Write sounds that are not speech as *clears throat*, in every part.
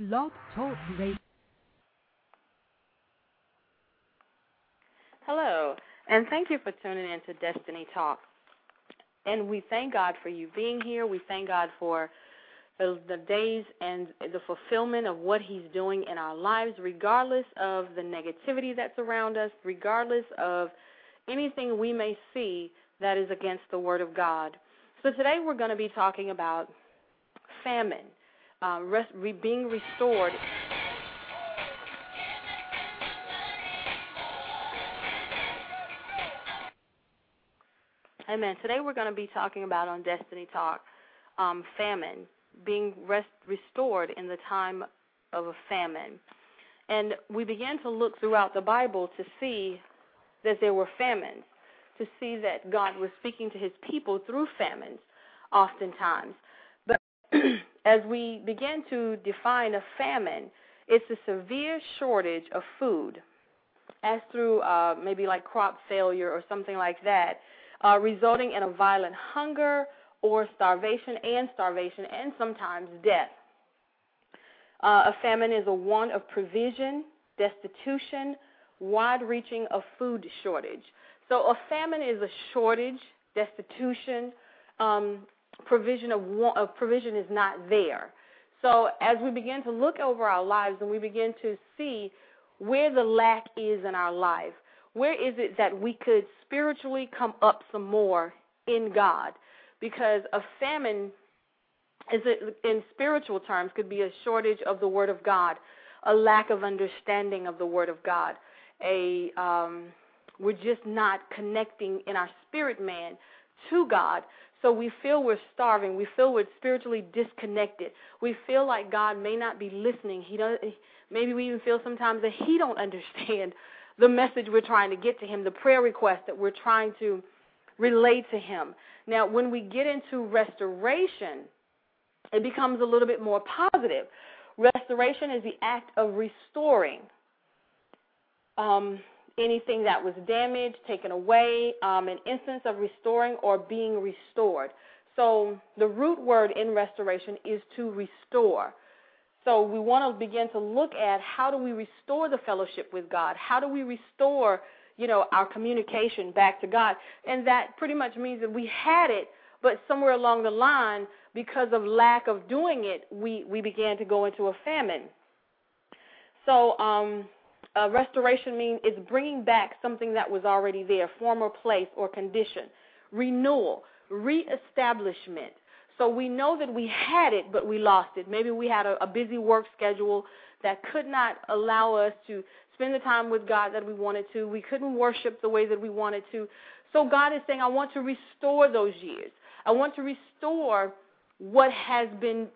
Blog Talk Radio. Hello, and thank you for tuning in to Destiny Talk. And we thank God for you being here. We thank God for the, the days and the fulfillment of what He's doing in our lives, regardless of the negativity that's around us, regardless of anything we may see that is against the Word of God. So today we're going to be talking about famine, uh, rest, re, being restored. Amen. Today we're going to be talking about on Destiny Talk um, famine, being rest, restored in the time of a famine. And we began to look throughout the Bible to see that there were famines, to see that God was speaking to his people through famines oftentimes. But *clears throat* as we begin to define a famine, it's a severe shortage of food, as through uh, maybe like crop failure or something like that, uh, resulting in a violent hunger or starvation and starvation and sometimes death. Uh, a famine is a want of provision, destitution, wide reaching of food shortage. So a famine is a shortage, destitution, um, provision of, of provision is not there. So as we begin to look over our lives and we begin to see where the lack is in our life, where is it that we could spiritually come up some more in God? Because a famine is in spiritual terms could be a shortage of the Word of God, a lack of understanding of the Word of God, a um, we're just not connecting in our spirit man to God. So we feel we're starving. We feel we're spiritually disconnected. We feel like God may not be listening. He does. Maybe we even feel sometimes that He don't *laughs* understand the message we're trying to get to Him, the prayer request that we're trying to relay to Him. Now, when we get into restoration, it becomes a little bit more positive. Restoration is the act of restoring um, anything that was damaged, taken away, um, an instance of restoring or being restored. So the root word in restoration is to restore. So we want to begin to look at how do we restore the fellowship with God? How do we restore, you know, our communication back to God? And that pretty much means that we had it, but somewhere along the line, because of lack of doing it, we, we began to go into a famine. So um, uh, restoration means it's bringing back something that was already there, former place or condition. Renewal, reestablishment. So we know that we had it, but we lost it. Maybe we had a, a busy work schedule that could not allow us to spend the time with God that we wanted to. We couldn't worship the way that we wanted to. So God is saying, I want to restore those years. I want to restore what has been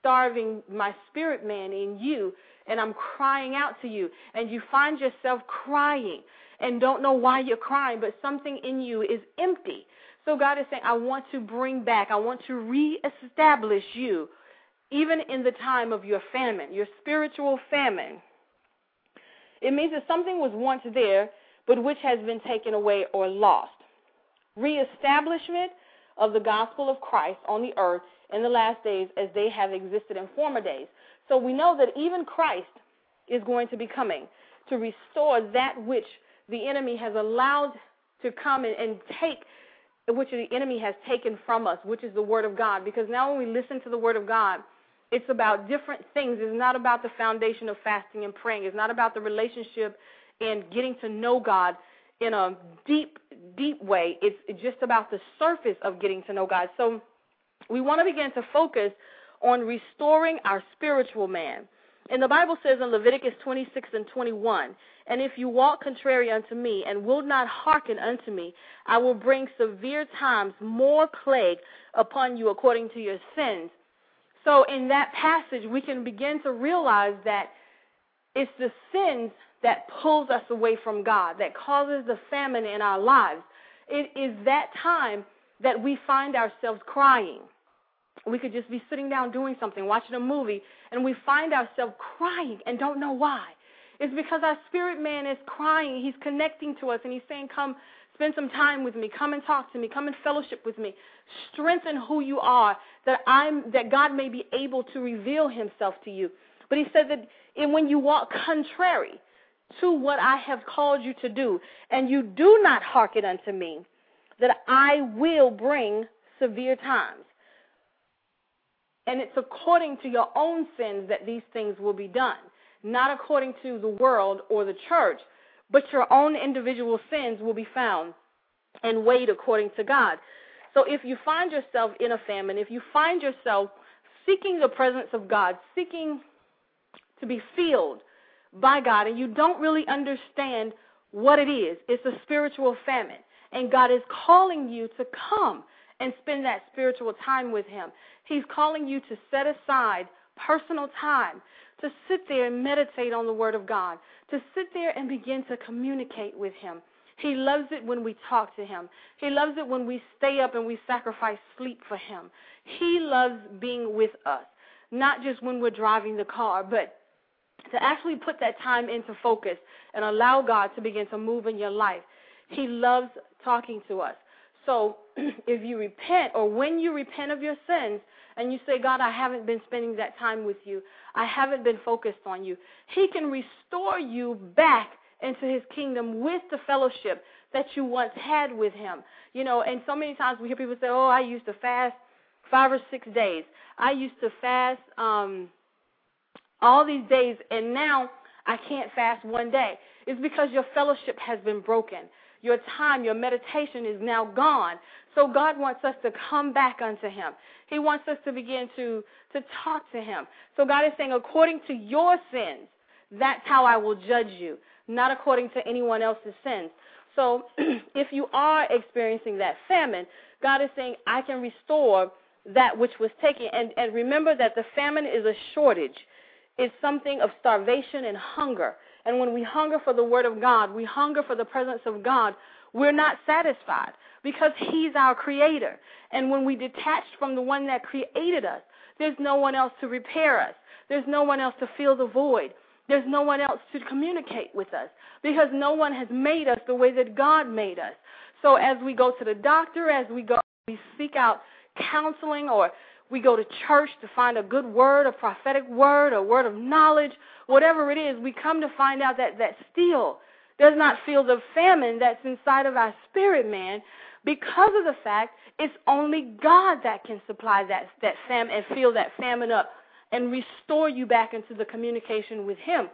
starving my spirit man in you and I'm crying out to you, and you find yourself crying and don't know why you're crying, but something in you is empty. So God is saying, I want to bring back, I want to reestablish you, even in the time of your famine, your spiritual famine. It means that something was once there, but which has been taken away or lost. Reestablishment of the gospel of Christ on the earth in the last days as they have existed in former days. So we know that even Christ is going to be coming to restore that which the enemy has allowed to come and, take, which the enemy has taken from us, which is the Word of God. Because now when we listen to the Word of God, it's about different things. It's not about the foundation of fasting and praying. It's not about the relationship and getting to know God in a deep, deep way. It's just about the surface of getting to know God. So we want to begin to focus on restoring our spiritual man. And the Bible says in Leviticus 26 and 21, And if you walk contrary unto me, and will not hearken unto me, I will bring severe times, more plague upon you according to your sins. So in that passage, we can begin to realize that it's the sins that pulls us away from God, that causes the famine in our lives. It is that time that we find ourselves crying we could just be sitting down doing something, watching a movie, and we find ourselves crying and don't know why. It's because our spirit man is crying. He's connecting to us and he's saying, Come, spend some time with me. Come and talk to me. Come and fellowship with me. Strengthen who you are that I'm that God may be able to reveal himself to you. But he said that when you walk contrary to what I have called you to do, and you do not hearken unto me, that I will bring severe times. And it's according to your own sins that these things will be done, not according to the world or the church, but your own individual sins will be found and weighed according to God. So if you find yourself in a famine, if you find yourself seeking the presence of God, seeking to be filled by God, and you don't really understand what it is, it's a spiritual famine. And God is calling you to come and spend that spiritual time with Him. He's calling you to set aside personal time to sit there and meditate on the Word of God, to sit there and begin to communicate with Him. He loves it when we talk to Him. He loves it when we stay up and we sacrifice sleep for Him. He loves being with us, not just when we're driving the car, but to actually put that time into focus and allow God to begin to move in your life. He loves talking to us. So *clears throat* if you repent or when you repent of your sins and you say, God, I haven't been spending that time with you, I haven't been focused on you, He can restore you back into His kingdom with the fellowship that you once had with Him. You know, and so many times we hear people say, Oh, I used to fast five or six days. I used to fast um, all these days, and now I can't fast one day. It's because your fellowship has been broken your time, your meditation is now gone. So God wants us to come back unto Him. He wants us to begin to, to talk to Him. So God is saying, according to your sins, that's how I will judge you, not according to anyone else's sins. So *clears throat* if you are experiencing that famine, God is saying, I can restore that which was taken. And, and remember that the famine is a shortage, it's something of starvation and hunger. And when we hunger for the Word of God, we hunger for the presence of God, we're not satisfied because He's our Creator. And when we detach from the one that created us, there's no one else to repair us, there's no one else to fill the void. There's no one else to communicate with us because no one has made us the way that God made us. So as we go to the doctor, as we go, we seek out counseling or we go to church to find a good word, a prophetic word, a word of knowledge, whatever it is, we come to find out that that still does not feel the famine that's inside of our spirit man because of the fact it's only God that can supply that, that famine and fill that famine up and restore you back into the communication with Him.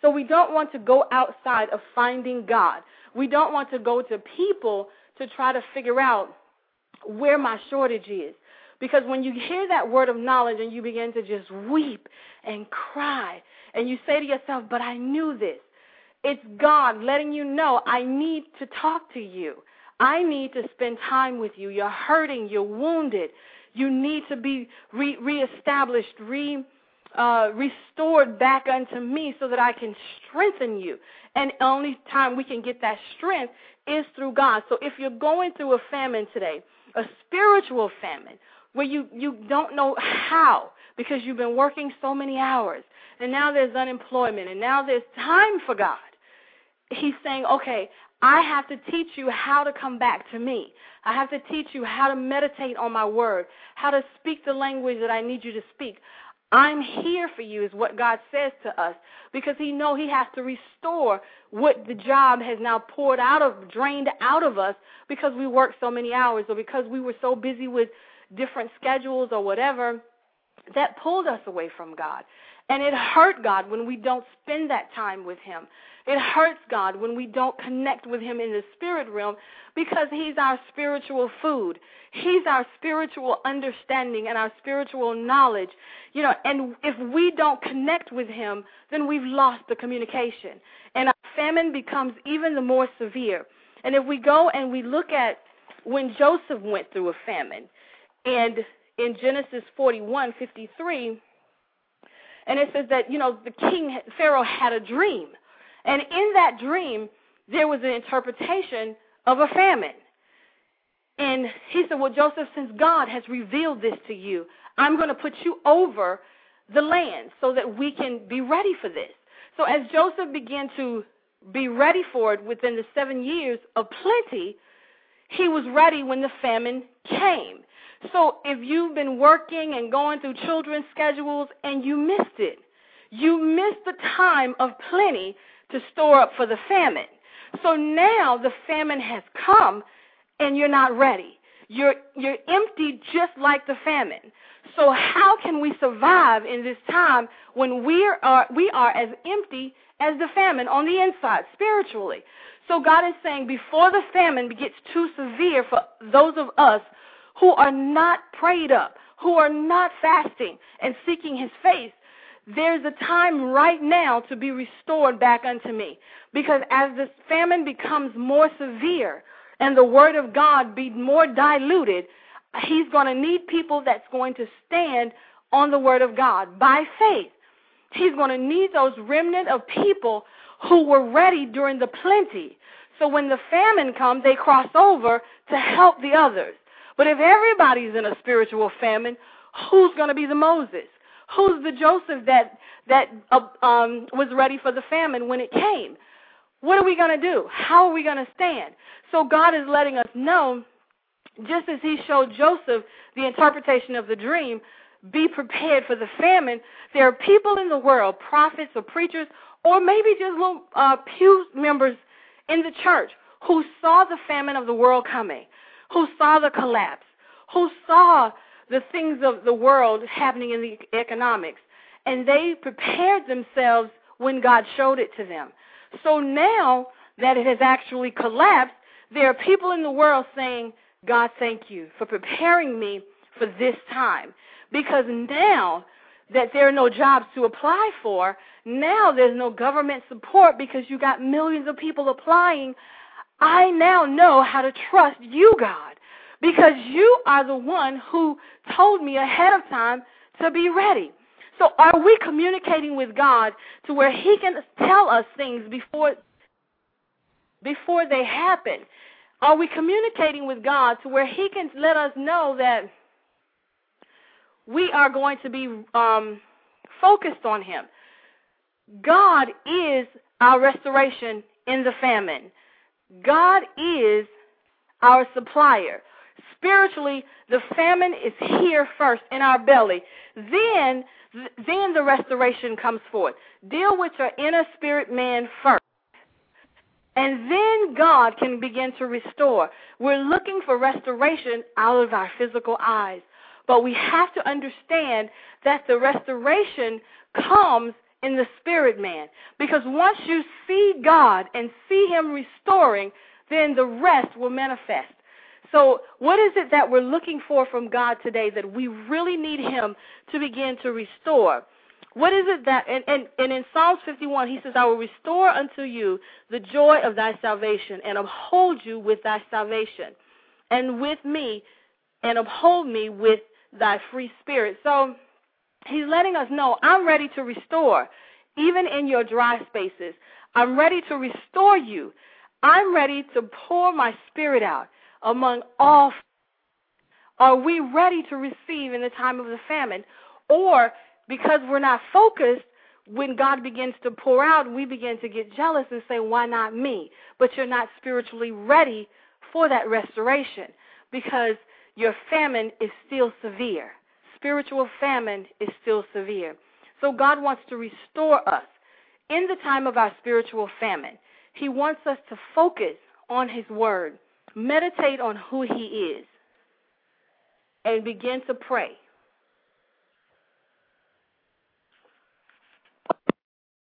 So we don't want to go outside of finding God. We don't want to go to people to try to figure out where my shortage is. Because when you hear that word of knowledge and you begin to just weep and cry, and you say to yourself, But I knew this, it's God letting you know, I need to talk to you. I need to spend time with you. You're hurting, you're wounded. You need to be re- reestablished, re, uh, restored back unto me so that I can strengthen you. And only time we can get that strength is through God. So if you're going through a famine today, a spiritual famine, where you, you don't know how because you've been working so many hours and now there's unemployment and now there's time for God. He's saying, okay, I have to teach you how to come back to me. I have to teach you how to meditate on my word, how to speak the language that I need you to speak. I'm here for you is what God says to us because he know he has to restore what the job has now poured out of drained out of us because we worked so many hours or because we were so busy with different schedules or whatever that pulled us away from God. And it hurt God when we don't spend that time with Him. It hurts God when we don't connect with Him in the spirit realm because He's our spiritual food. He's our spiritual understanding and our spiritual knowledge. You know, and if we don't connect with Him, then we've lost the communication. And our famine becomes even the more severe. And if we go and we look at when Joseph went through a famine, and in Genesis 41 53, and it says that, you know, the king, Pharaoh, had a dream. And in that dream, there was an interpretation of a famine. And he said, Well, Joseph, since God has revealed this to you, I'm going to put you over the land so that we can be ready for this. So as Joseph began to be ready for it within the seven years of plenty, he was ready when the famine came. So if you've been working and going through children's schedules and you missed it, you missed the time of plenty to store up for the famine. So now the famine has come and you're not ready. You're, you're empty just like the famine. So how can we survive in this time when we are, we are as empty as the famine on the inside spiritually? So God is saying before the famine gets too severe for those of us who are not prayed up, who are not fasting and seeking his face, there's a time right now to be restored back unto me. Because as this famine becomes more severe and the word of God be more diluted, he's going to need people that's going to stand on the word of God by faith. He's going to need those remnant of people who were ready during the plenty. So when the famine comes, they cross over to help the others. But if everybody's in a spiritual famine, who's going to be the Moses? Who's the Joseph that that uh, um, was ready for the famine when it came? What are we going to do? How are we going to stand? So God is letting us know, just as He showed Joseph the interpretation of the dream, be prepared for the famine. There are people in the world, prophets or preachers, or maybe just little uh, pew members in the church, who saw the famine of the world coming, who saw the collapse, who saw the things of the world happening in the economics, and they prepared themselves when God showed it to them. So now that it has actually collapsed, there are people in the world saying, God, thank you for preparing me for this time. Because now that there are no jobs to apply for, now there's no government support because you got millions of people applying. I now know how to trust you, God, because you are the one who told me ahead of time to be ready. So are we communicating with God to where he can tell us things before before they happen? Are we communicating with God to where he can let us know that we are going to be um, focused on him? God is our restoration in the famine. God is our supplier. Spiritually, the famine is here first in our belly. Then, then the restoration comes forth. Deal with your inner spirit man first. And then God can begin to restore. We're looking for restoration out of our physical eyes. But we have to understand that the restoration comes in the spirit man. Because once you see God and see Him restoring, then the rest will manifest. So, what is it that we're looking for from God today that we really need Him to begin to restore? What is it that, and, and, and in Psalms 51, He says, I will restore unto you the joy of thy salvation and uphold you with thy salvation, and with me, and uphold me with thy free spirit. So, He's letting us know I'm ready to restore, even in your dry spaces. I'm ready to restore you. I'm ready to pour my spirit out among all. Are we ready to receive in the time of the famine? Or because we're not focused, when God begins to pour out, we begin to get jealous and say, Why not me? But you're not spiritually ready for that restoration because your famine is still severe spiritual famine is still severe. So God wants to restore us in the time of our spiritual famine. He wants us to focus on His Word, meditate on who He is, and begin to pray